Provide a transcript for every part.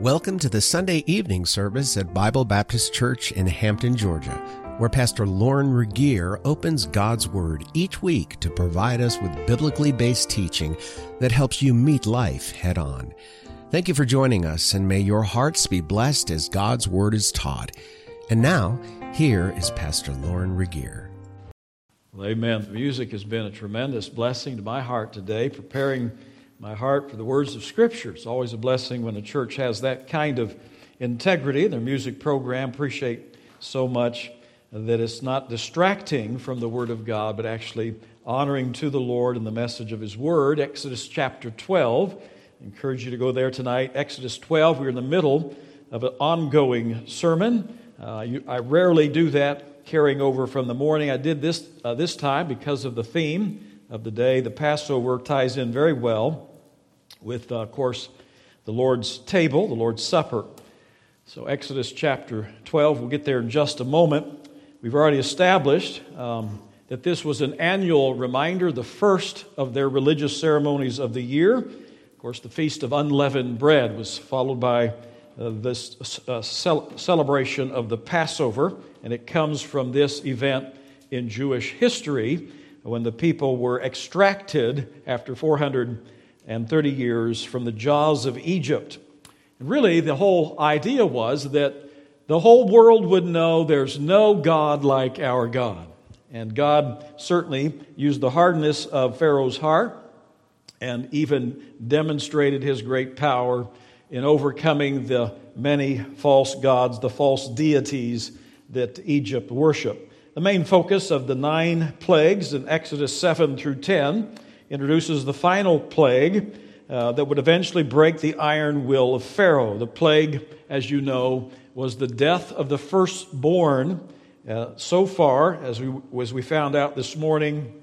Welcome to the Sunday evening service at Bible Baptist Church in Hampton, Georgia, where Pastor Lauren Regier opens God's Word each week to provide us with biblically based teaching that helps you meet life head on. Thank you for joining us, and may your hearts be blessed as God's Word is taught. And now, here is Pastor Lauren Regier. Well, amen. The music has been a tremendous blessing to my heart today, preparing my heart for the words of Scripture. It's always a blessing when a church has that kind of integrity. Their music program, appreciate so much that it's not distracting from the Word of God, but actually honoring to the Lord and the message of His Word. Exodus chapter 12. I encourage you to go there tonight. Exodus 12, we're in the middle of an ongoing sermon. Uh, you, I rarely do that carrying over from the morning. I did this uh, this time because of the theme of the day. The Passover ties in very well with, uh, of course, the Lord's table, the Lord's Supper. So, Exodus chapter 12, we'll get there in just a moment. We've already established um, that this was an annual reminder, the first of their religious ceremonies of the year. Of course, the Feast of Unleavened Bread was followed by uh, this uh, cel- celebration of the Passover, and it comes from this event in Jewish history when the people were extracted after 430 years from the jaws of Egypt. And really, the whole idea was that the whole world would know there's no God like our God. And God certainly used the hardness of Pharaoh's heart and even demonstrated his great power in overcoming the many false gods, the false deities that Egypt worshiped. The main focus of the nine plagues in Exodus 7 through 10 introduces the final plague uh, that would eventually break the iron will of Pharaoh. The plague, as you know, was the death of the firstborn. Uh, so far, as we, as we found out this morning,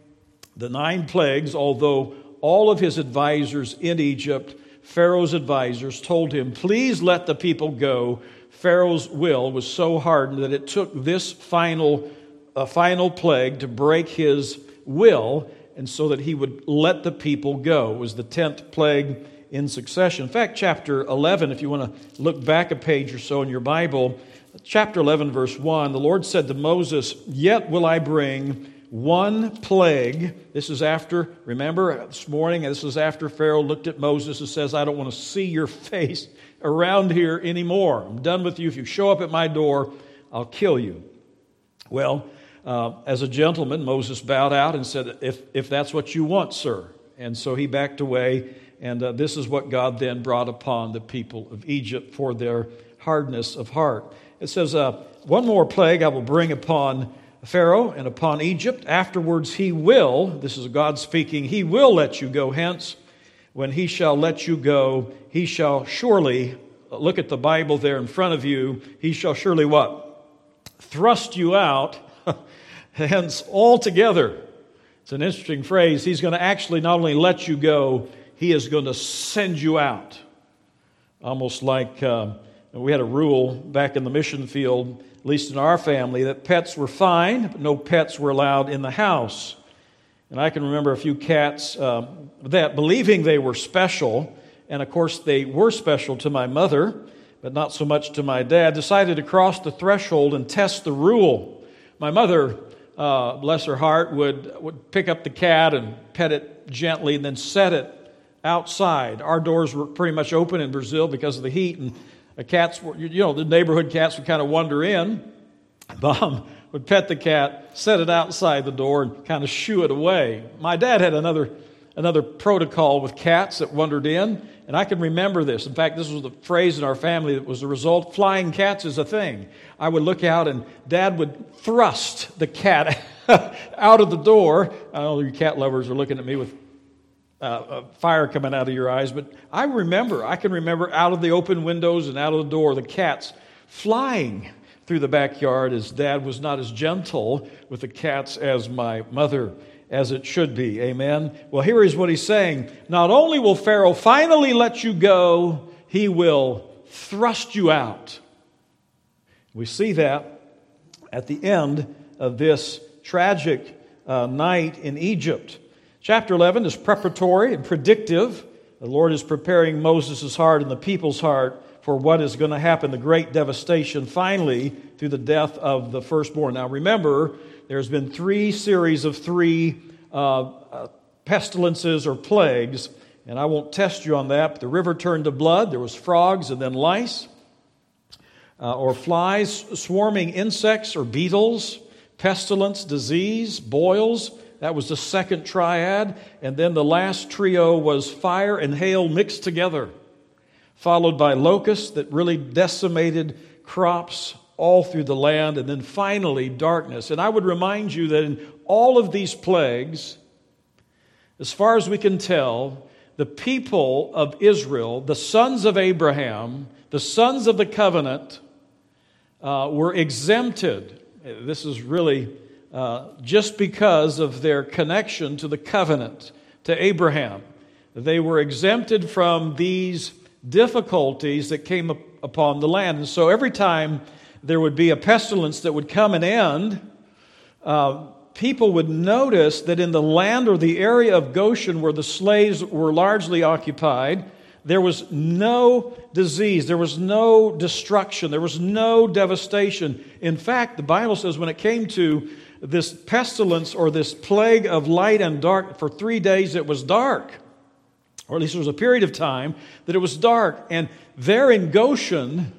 the nine plagues, although all of his advisors in Egypt, Pharaoh's advisors, told him, Please let the people go. Pharaoh's will was so hardened that it took this final a final plague to break his will and so that he would let the people go. It was the 10th plague in succession. In fact, chapter 11, if you want to look back a page or so in your Bible, chapter 11, verse 1, the Lord said to Moses, Yet will I bring one plague. This is after, remember this morning, this is after Pharaoh looked at Moses and says, I don't want to see your face around here anymore. I'm done with you. If you show up at my door, I'll kill you. Well, uh, as a gentleman, Moses bowed out and said, if, if that's what you want, sir. And so he backed away, and uh, this is what God then brought upon the people of Egypt for their hardness of heart. It says, uh, One more plague I will bring upon Pharaoh and upon Egypt. Afterwards, he will, this is God speaking, he will let you go hence. When he shall let you go, he shall surely, look at the Bible there in front of you, he shall surely what? Thrust you out hence altogether. It's an interesting phrase. He's going to actually not only let you go, he is going to send you out. Almost like uh, we had a rule back in the mission field, at least in our family, that pets were fine, but no pets were allowed in the house. And I can remember a few cats uh, that, believing they were special, and of course they were special to my mother, but not so much to my dad, decided to cross the threshold and test the rule. My mother uh, bless her heart, would, would pick up the cat and pet it gently and then set it outside. Our doors were pretty much open in Brazil because of the heat, and the cats were, you know, the neighborhood cats would kind of wander in. Mom would pet the cat, set it outside the door, and kind of shoo it away. My dad had another, another protocol with cats that wandered in. And I can remember this. In fact, this was the phrase in our family that was the result. Flying cats is a thing. I would look out and dad would thrust the cat out of the door. I know you cat lovers are looking at me with uh, fire coming out of your eyes, but I remember, I can remember out of the open windows and out of the door, the cats flying through the backyard as dad was not as gentle with the cats as my mother as it should be. Amen. Well, here is what he's saying. Not only will Pharaoh finally let you go, he will thrust you out. We see that at the end of this tragic uh, night in Egypt. Chapter 11 is preparatory and predictive. The Lord is preparing Moses' heart and the people's heart for what is going to happen, the great devastation finally through the death of the firstborn. Now remember, there's been three series of three uh, uh, pestilences or plagues, and I won't test you on that. But the river turned to blood, there was frogs and then lice. Uh, or flies, swarming insects or beetles, pestilence, disease, boils. That was the second triad. And then the last trio was fire and hail mixed together, followed by locusts that really decimated crops all through the land. And then finally, darkness. And I would remind you that in all of these plagues, as far as we can tell, the people of Israel, the sons of Abraham, the sons of the covenant, uh, were exempted. This is really uh, just because of their connection to the covenant, to Abraham. They were exempted from these difficulties that came up upon the land. And so every time there would be a pestilence that would come and end, uh, people would notice that in the land or the area of Goshen where the slaves were largely occupied, there was no disease, there was no destruction, there was no devastation. In fact, the Bible says when it came to this pestilence or this plague of light and dark, for three days it was dark. Or at least there was a period of time that it was dark. And there in Goshen,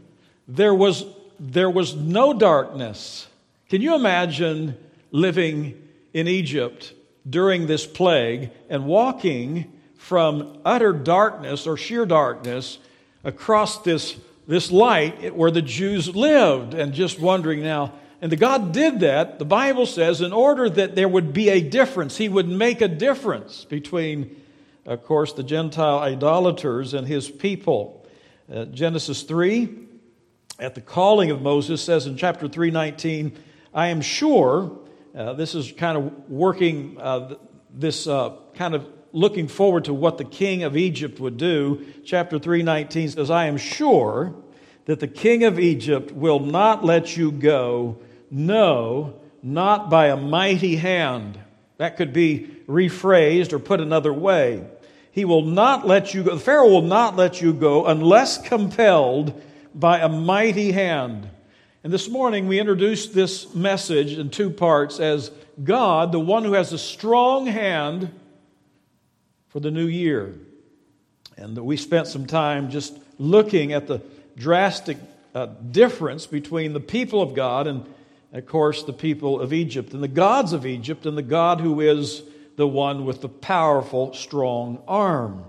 there was, there was no darkness. Can you imagine living in Egypt during this plague and walking from utter darkness or sheer darkness across this, this light where the Jews lived and just wondering now. And the God did that, the Bible says, in order that there would be a difference. He would make a difference between, of course, the Gentile idolaters and his people. Uh, Genesis 3, at the calling of Moses, says in chapter 319, I am sure uh, this is kind of working uh, this uh, kind of looking forward to what the king of Egypt would do. Chapter 319 says, I am sure that the king of Egypt will not let you go, no, not by a mighty hand. That could be rephrased or put another way. He will not let you go, the Pharaoh will not let you go unless compelled by a mighty hand. And this morning we introduced this message in two parts as God, the one who has a strong hand for the new year. And we spent some time just looking at the drastic uh, difference between the people of God and, of course, the people of Egypt, and the gods of Egypt, and the God who is the one with the powerful, strong arm.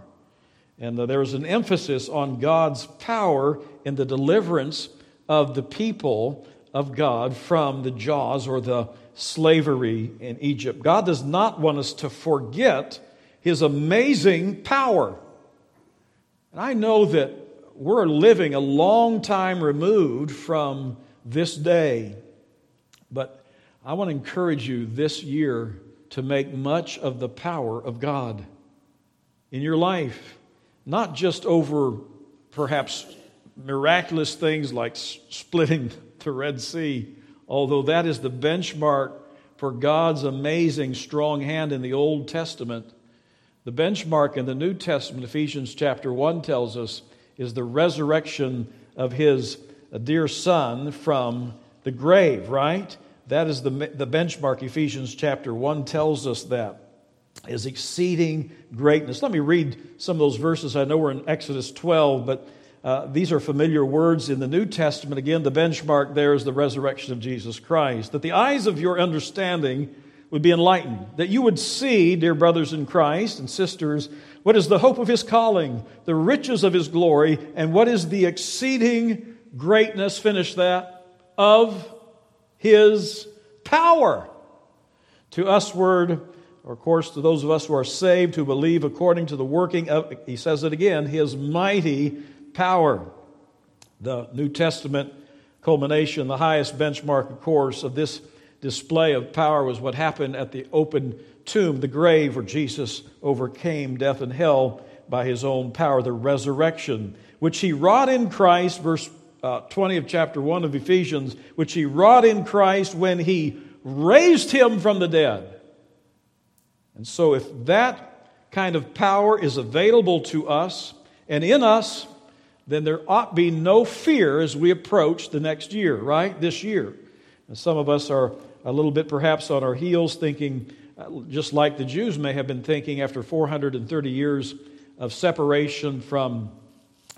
And uh, there was an emphasis on God's power in the deliverance of the people of God from the jaws or the slavery in Egypt. God does not want us to forget his amazing power. And I know that we're living a long time removed from this day, but I want to encourage you this year to make much of the power of God in your life, not just over perhaps miraculous things like splitting the Red Sea, although that is the benchmark for God's amazing strong hand in the Old Testament. The benchmark in the New Testament, Ephesians chapter 1 tells us, is the resurrection of his uh, dear son from the grave, right? That is the, the benchmark. Ephesians chapter 1 tells us that is exceeding greatness. Let me read some of those verses. I know we're in Exodus 12, but uh, these are familiar words in the New Testament. Again, the benchmark there is the resurrection of Jesus Christ. That the eyes of your understanding would be enlightened, that you would see, dear brothers in Christ and sisters, what is the hope of his calling, the riches of his glory, and what is the exceeding greatness, finish that, of his power. To usward, or of course, to those of us who are saved, who believe according to the working of, he says it again, his mighty power. The New Testament culmination, the highest benchmark, of course, of this display of power was what happened at the open tomb, the grave, where Jesus overcame death and hell by his own power, the resurrection, which he wrought in Christ, verse uh, 20 of chapter 1 of Ephesians, which he wrought in Christ when he raised him from the dead. And so, if that kind of power is available to us and in us, then there ought be no fear as we approach the next year, right? This year. And some of us are a little bit perhaps on our heels thinking, uh, just like the Jews may have been thinking after 430 years of separation from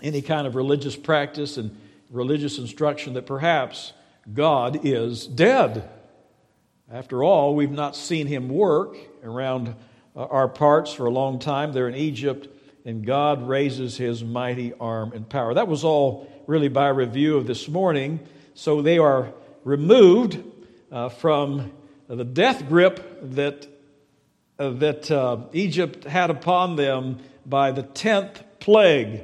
any kind of religious practice and religious instruction, that perhaps God is dead. After all, we've not seen him work around uh, our parts for a long time. They're in Egypt and God raises his mighty arm and power. That was all really by review of this morning. So they are removed uh, from the death grip that, uh, that uh, Egypt had upon them by the 10th plague.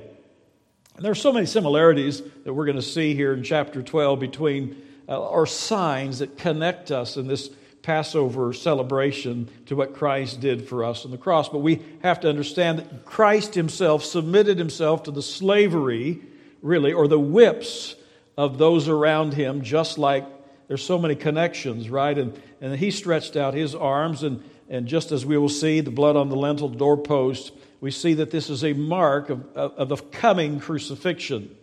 And there are so many similarities that we're going to see here in chapter 12 between, uh, or signs that connect us in this Passover celebration to what Christ did for us on the cross. But we have to understand that Christ himself submitted himself to the slavery, really, or the whips of those around him, just like there's so many connections, right? And, and he stretched out his arms, and, and just as we will see the blood on the lintel doorpost, we see that this is a mark of, of, of the coming crucifixion.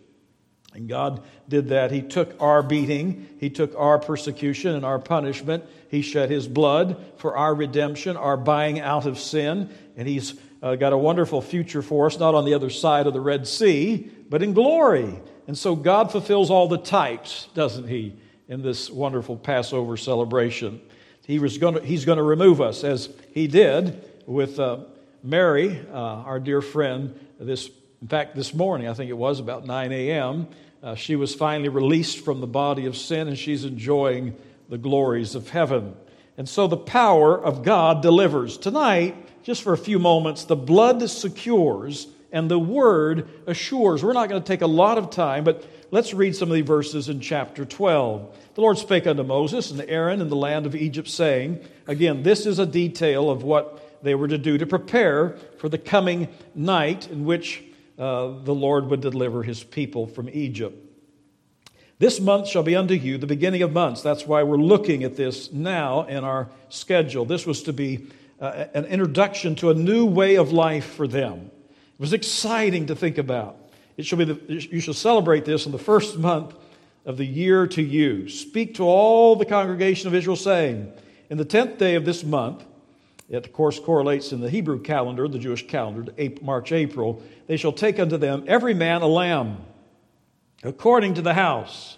And God did that. He took our beating, He took our persecution and our punishment. He shed His blood for our redemption, our buying out of sin. And He's uh, got a wonderful future for us, not on the other side of the Red Sea, but in glory. And so God fulfills all the types, doesn't He, in this wonderful Passover celebration. He was to, he's going to remove us, as He did with uh, Mary, uh, our dear friend, this in fact, this morning, I think it was about 9 a.m., uh, she was finally released from the body of sin and she's enjoying the glories of heaven. And so the power of God delivers. Tonight, just for a few moments, the blood secures and the word assures. We're not going to take a lot of time, but let's read some of the verses in chapter 12. The Lord spake unto Moses and Aaron in the land of Egypt, saying, Again, this is a detail of what they were to do to prepare for the coming night in which uh, the Lord would deliver his people from Egypt. This month shall be unto you the beginning of months. That's why we're looking at this now in our schedule. This was to be uh, an introduction to a new way of life for them. It was exciting to think about. It shall be the, you shall celebrate this in the first month of the year to you. Speak to all the congregation of Israel, saying, In the tenth day of this month, it, of course, correlates in the Hebrew calendar, the Jewish calendar, March, April. They shall take unto them every man a lamb, according to the house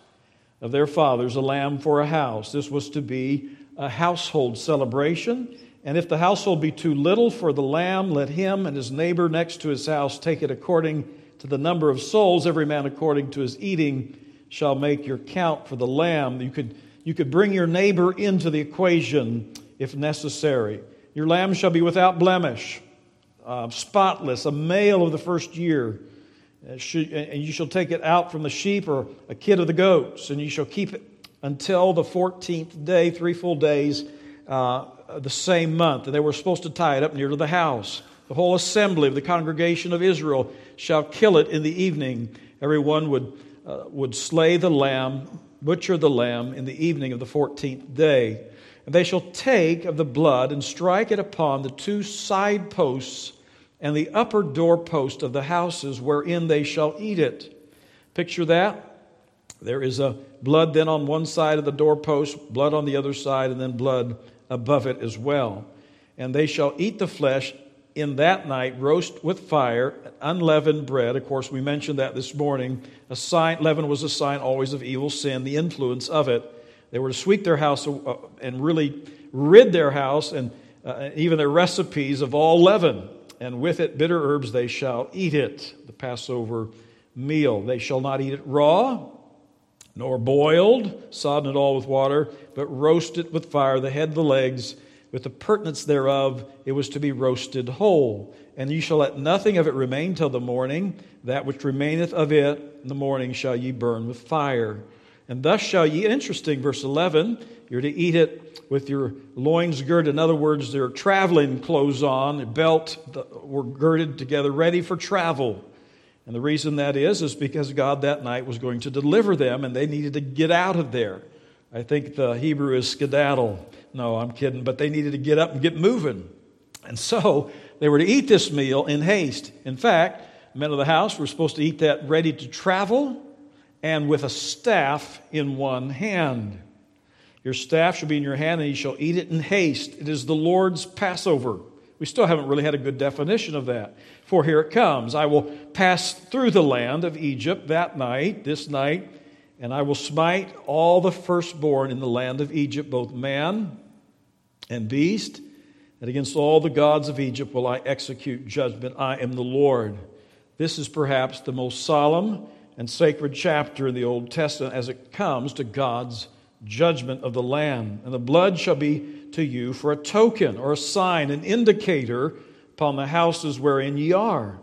of their fathers, a lamb for a house. This was to be a household celebration. And if the household be too little for the lamb, let him and his neighbor next to his house take it according to the number of souls. Every man according to his eating shall make your count for the lamb. You could, you could bring your neighbor into the equation if necessary. Your lamb shall be without blemish, uh, spotless, a male of the first year. Uh, and you shall take it out from the sheep or a kid of the goats, and you shall keep it until the 14th day, three full days, uh, the same month. And they were supposed to tie it up near to the house. The whole assembly of the congregation of Israel shall kill it in the evening. Everyone would, uh, would slay the lamb, butcher the lamb in the evening of the 14th day. And they shall take of the blood and strike it upon the two side posts and the upper doorpost of the houses wherein they shall eat it. Picture that. There is a blood then on one side of the doorpost, blood on the other side, and then blood above it as well. And they shall eat the flesh in that night, roast with fire, unleavened bread. Of course, we mentioned that this morning. A sign, leaven was a sign always of evil sin, the influence of it. They were to sweep their house uh, and really rid their house and uh, even their recipes of all leaven. And with it, bitter herbs, they shall eat it, the Passover meal. They shall not eat it raw, nor boiled, sodden it all with water, but roast it with fire, the head, the legs, with the purtenance thereof, it was to be roasted whole. And ye shall let nothing of it remain till the morning. That which remaineth of it in the morning shall ye burn with fire. And thus shall ye, interesting, verse 11, you're to eat it with your loins girded. In other words, their traveling clothes on, a belt were girded together, ready for travel. And the reason that is, is because God that night was going to deliver them and they needed to get out of there. I think the Hebrew is skedaddle. No, I'm kidding, but they needed to get up and get moving. And so they were to eat this meal in haste. In fact, men of the house were supposed to eat that ready to travel and with a staff in one hand. Your staff shall be in your hand, and you shall eat it in haste. It is the Lord's Passover. We still haven't really had a good definition of that. For here it comes I will pass through the land of Egypt that night, this night, and I will smite all the firstborn in the land of Egypt, both man and beast, and against all the gods of Egypt will I execute judgment. I am the Lord. This is perhaps the most solemn and sacred chapter in the Old Testament as it comes to God's judgment of the land. And the blood shall be to you for a token or a sign, an indicator upon the houses wherein ye are.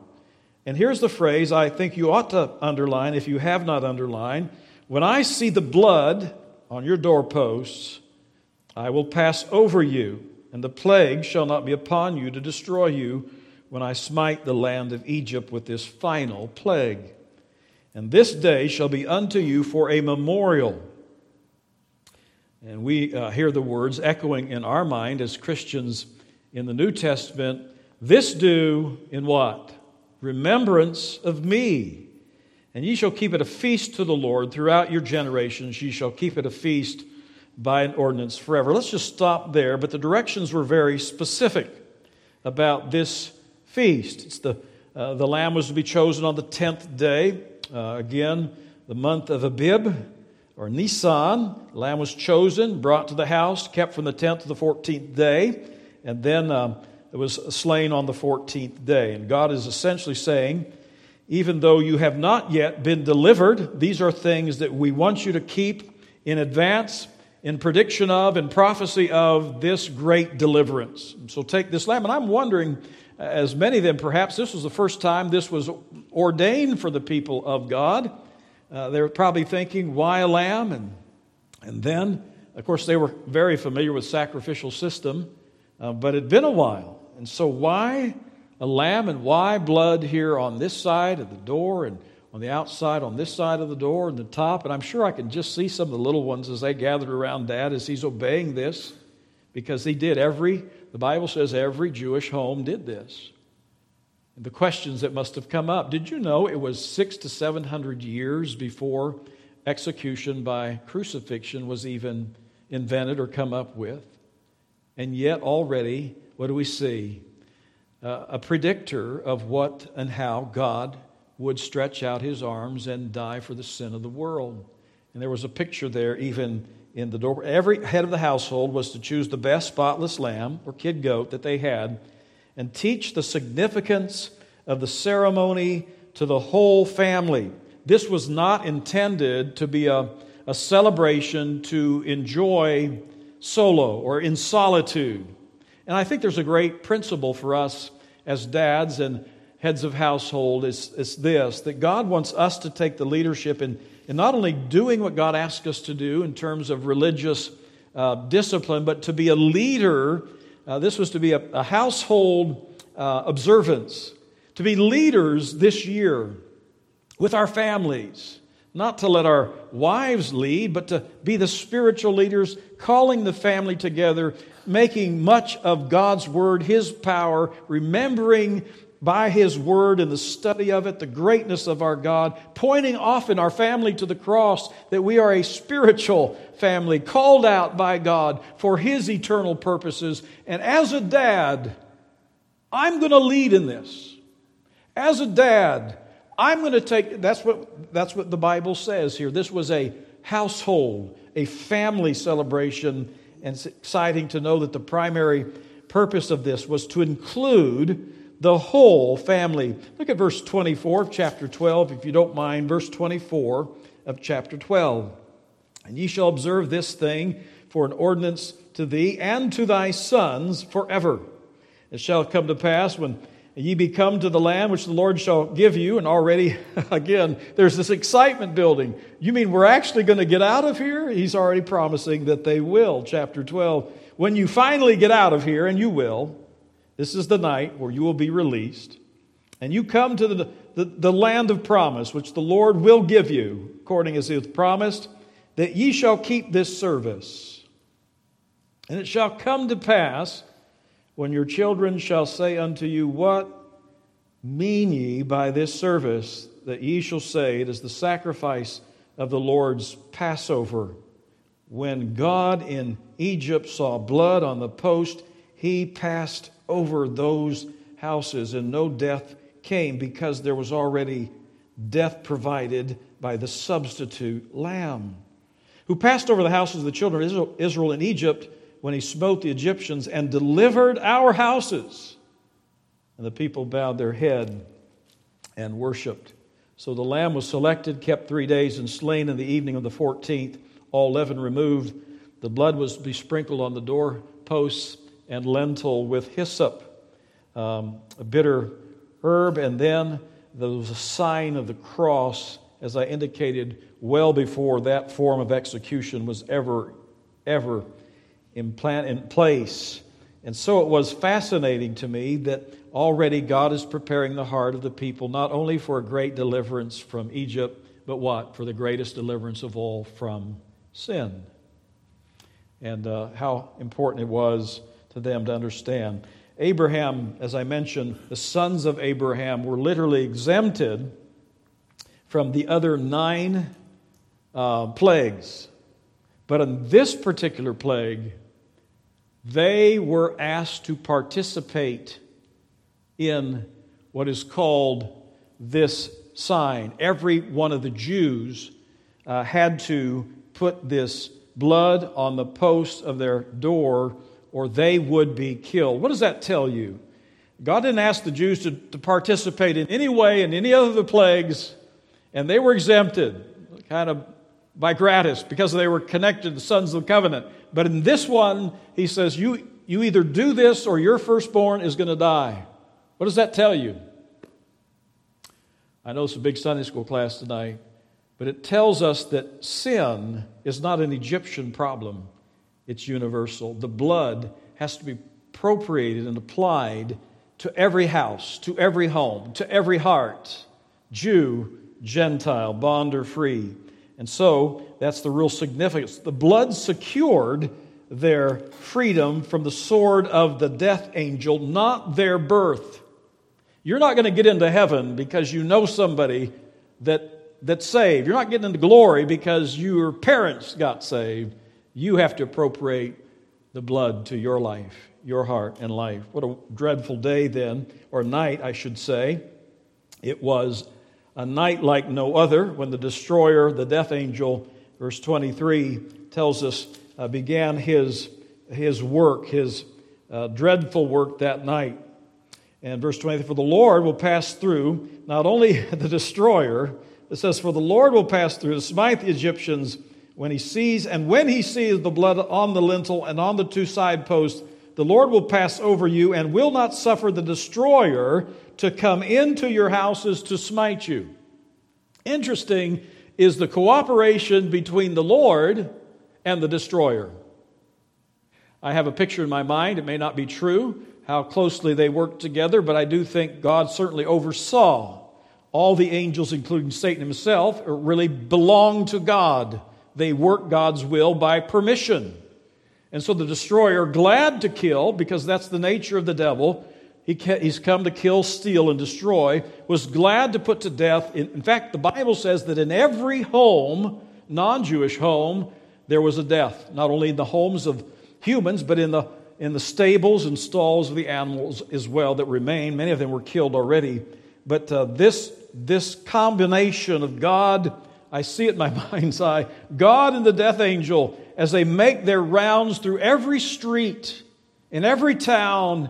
And here's the phrase I think you ought to underline if you have not underlined. When I see the blood on your doorposts, I will pass over you, and the plague shall not be upon you to destroy you when I smite the land of Egypt with this final plague. And this day shall be unto you for a memorial. And we uh, hear the words echoing in our mind as Christians in the New Testament this do in what? Remembrance of me. And ye shall keep it a feast to the Lord throughout your generations. Ye shall keep it a feast by an ordinance forever. Let's just stop there. But the directions were very specific about this feast. It's the, uh, the lamb was to be chosen on the 10th day. Uh, again, the month of Abib or Nisan. Lamb was chosen, brought to the house, kept from the 10th to the 14th day, and then um, it was slain on the 14th day. And God is essentially saying, even though you have not yet been delivered, these are things that we want you to keep in advance, in prediction of, in prophecy of this great deliverance. So take this lamb. And I'm wondering as many of them, perhaps this was the first time this was ordained for the people of God. Uh, they were probably thinking, why a lamb? And, and then, of course, they were very familiar with sacrificial system, uh, but it had been a while. And so, why a lamb and why blood here on this side of the door and on the outside, on this side of the door and the top? And I'm sure I can just see some of the little ones as they gathered around Dad as he's obeying this, because he did every the Bible says every Jewish home did this. The questions that must have come up did you know it was six to seven hundred years before execution by crucifixion was even invented or come up with? And yet, already, what do we see? Uh, a predictor of what and how God would stretch out his arms and die for the sin of the world. And there was a picture there, even in the door. Every head of the household was to choose the best spotless lamb or kid goat that they had and teach the significance of the ceremony to the whole family. This was not intended to be a, a celebration to enjoy solo or in solitude. And I think there's a great principle for us as dads and heads of household is, is this that God wants us to take the leadership in and not only doing what God asks us to do in terms of religious uh, discipline, but to be a leader. Uh, this was to be a, a household uh, observance, to be leaders this year with our families. Not to let our wives lead, but to be the spiritual leaders, calling the family together, making much of God's word, His power, remembering by His Word and the study of it, the greatness of our God, pointing often our family to the cross that we are a spiritual family called out by God for His eternal purposes. And as a dad, I'm going to lead in this. As a dad, I'm going to take, that's what, that's what the Bible says here. This was a household, a family celebration, and it's exciting to know that the primary purpose of this was to include the whole family. Look at verse 24 of chapter 12, if you don't mind. Verse 24 of chapter 12. And ye shall observe this thing for an ordinance to thee and to thy sons forever. It shall come to pass when ye be come to the land which the Lord shall give you, and already, again, there's this excitement building. You mean we're actually going to get out of here? He's already promising that they will. Chapter 12. When you finally get out of here, and you will, this is the night where you will be released. And you come to the, the, the, land of promise, which the Lord will give you, according as he hath promised, that ye shall keep this service. And it shall come to pass when your children shall say unto you, What mean ye by this service that ye shall say, It is the sacrifice of the Lord's Passover? When God in Egypt saw blood on the post, he passed over those houses, and no death came because there was already death provided by the substitute lamb, who passed over the houses of the children of Israel in Egypt when he smote the Egyptians and delivered our houses. And the people bowed their head and worshiped. So the lamb was selected, kept three days, and slain in the evening of the 14th, all leaven removed. The blood was besprinkled on the doorposts and lintel with hyssop, um, a bitter herb, and then there was a sign of the cross, as I indicated, well before that form of execution was ever, ever in, plan, in place. And so it was fascinating to me that already God is preparing the heart of the people not only for a great deliverance from Egypt, but what? For the greatest deliverance of all from sin. And uh, how important it was them to understand. Abraham, as I mentioned, the sons of Abraham were literally exempted from the other nine uh, plagues. But in this particular plague, they were asked to participate in what is called this sign. Every one of the Jews uh, had to put this blood on the post of their door or they would be killed. What does that tell you? God didn't ask the Jews to, to participate in any way in any of the plagues, and they were exempted, kind of by gratis, because they were connected to the sons of the covenant. But in this one, he says, You, you either do this or your firstborn is going to die. What does that tell you? I know it's a big Sunday school class tonight, but it tells us that sin is not an Egyptian problem, it's universal. The blood has to be appropriated and applied to every house, to every home, to every heart, Jew, Gentile, bond or free. And so that's the real significance. The blood secured their freedom from the sword of the death angel, not their birth. You're not going to get into heaven because you know somebody that, that's saved. You're not getting into glory because your parents got saved. You have to appropriate the blood to your life, your heart and life. What a dreadful day then, or night, I should say. It was a night like no other when the destroyer, the death angel, verse 23 tells us, uh, began his, his work, his uh, dreadful work that night. And verse 20, for the Lord will pass through not only the destroyer, it says, for the Lord will pass through to smite the Egyptians when he sees, and when he sees the blood on the lintel and on the two side posts, the Lord will pass over you and will not suffer the destroyer to come into your houses to smite you. Interesting is the cooperation between the Lord and the destroyer. I have a picture in my mind, it may not be true, how closely they worked together, but I do think God certainly oversaw all the angels, including Satan himself, really belong to God. They work God's will by permission. And so the destroyer, glad to kill, because that's the nature of the devil, he he's come to kill, steal, and destroy, was glad to put to death. In fact, the Bible says that in every home, non Jewish home, there was a death, not only in the homes of humans, but in the in the stables and stalls of the animals as well that remain. Many of them were killed already. But uh, this, this combination of God, I see it in my mind's eye, God and the death angel, as they make their rounds through every street, in every town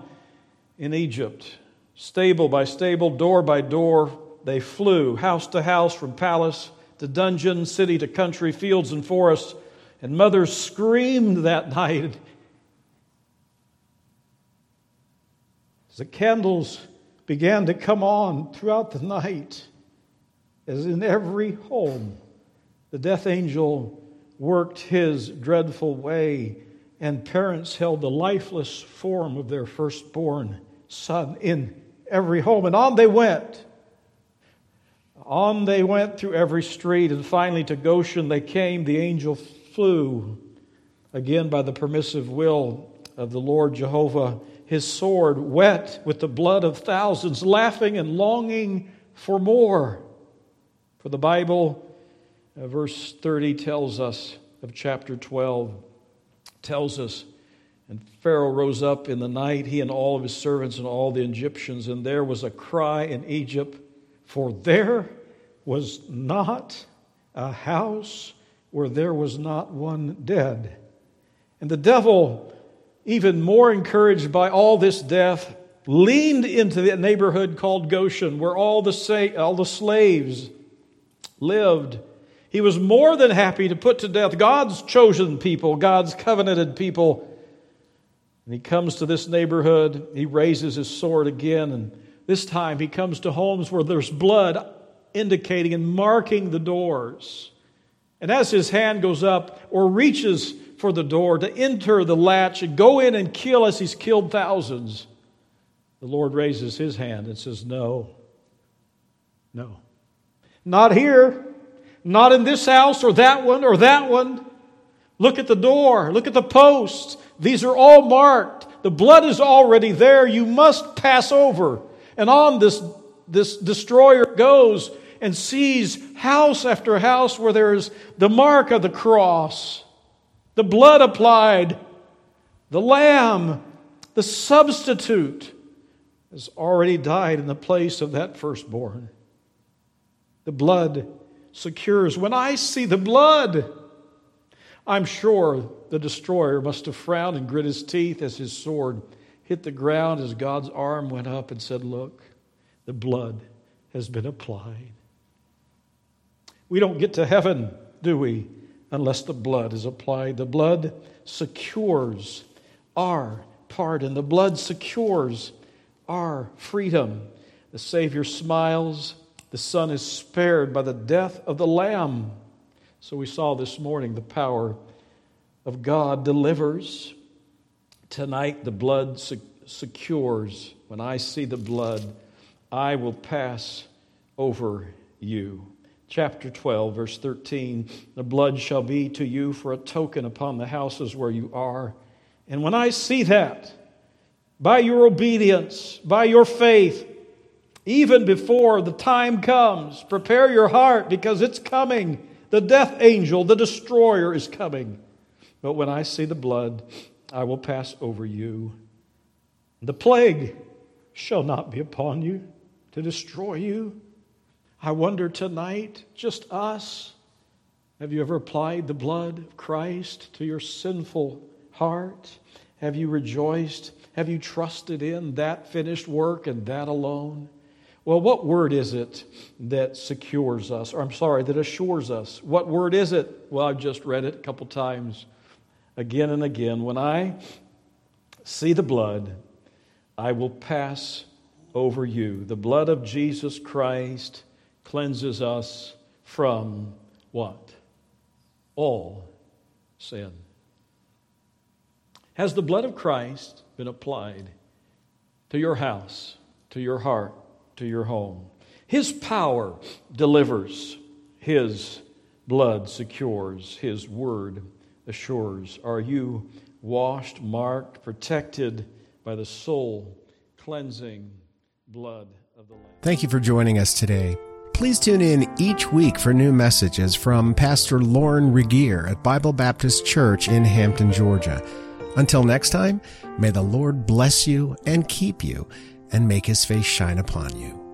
in Egypt, stable by stable, door by door, they flew, house to house, from palace to dungeon, city to country, fields and forests. And mothers screamed that night as the candles began to come on throughout the night, as in every home, the death angel worked his dreadful way, and parents held the lifeless form of their firstborn son in every home. And on they went. On they went through every street, and finally to Goshen they came. The angel flew, again by the permissive will of the Lord Jehovah his sword wet with the blood of thousands, laughing and longing for more. For the Bible, uh, verse 30 tells us of chapter 12, tells us, and Pharaoh rose up in the night, he and all of his servants and all the Egyptians, and there was a cry in Egypt, for there was not a house where there was not one dead. And the devil, even more encouraged by all this death, leaned into the neighborhood called Goshen, where all the, sa- all the slaves lived. He was more than happy to put to death God's chosen people, God's covenanted people. And he comes to this neighborhood, he raises his sword again, and this time he comes to homes where there's blood indicating and marking the doors. And as his hand goes up or reaches for the door to enter the latch and go in and kill as he's killed thousands, the Lord raises his hand and says, No, no. Not here. Not in this house or that one or that one. Look at the door. Look at the posts. These are all marked. The blood is already there. You must pass over. And on this, this destroyer goes and sees house after house where there's the mark of the cross, the blood applied, the lamb, the substitute has already died in the place of that firstborn. The blood secures. When I see the blood, I'm sure the destroyer must have frowned and grit his teeth as his sword hit the ground as God's arm went up and said, Look, the blood has been applied. We don't get to heaven, do we, unless the blood is applied. The blood secures our pardon, the blood secures our freedom. The Savior smiles. The Son is spared by the death of the Lamb. So we saw this morning the power of God delivers. Tonight, the blood secures. When I see the blood, I will pass over you chapter 12, verse 13 The blood shall be to you for a token upon the houses where you are. And when I see that, by your obedience, by your faith, even before the time comes, prepare your heart because it's coming. The death angel, the destroyer, is coming. But when I see the blood, I will pass over you. The plague shall not be upon you to destroy you. I wonder tonight, just us, have you ever applied the blood of Christ to your sinful heart? Have you rejoiced? Have you trusted in that finished work and that alone? Well, what word is it that secures us? Or I'm sorry, that assures us? What word is it? Well, I've just read it a couple times again and again. When I see the blood, I will pass over you. The blood of Jesus Christ cleanses us from what? All sin. Has the blood of Christ been applied to your house, to your heart, to your home? His power delivers, His blood secures, His word assures. Are you washed, marked, protected by the soul cleansing blood of the Lamb? Thank you for joining us today. Please tune in each week for new messages from Pastor Lauren Regier at Bible Baptist Church in Hampton, Georgia. Until next time, may the Lord bless you and keep you and make his face shine upon you.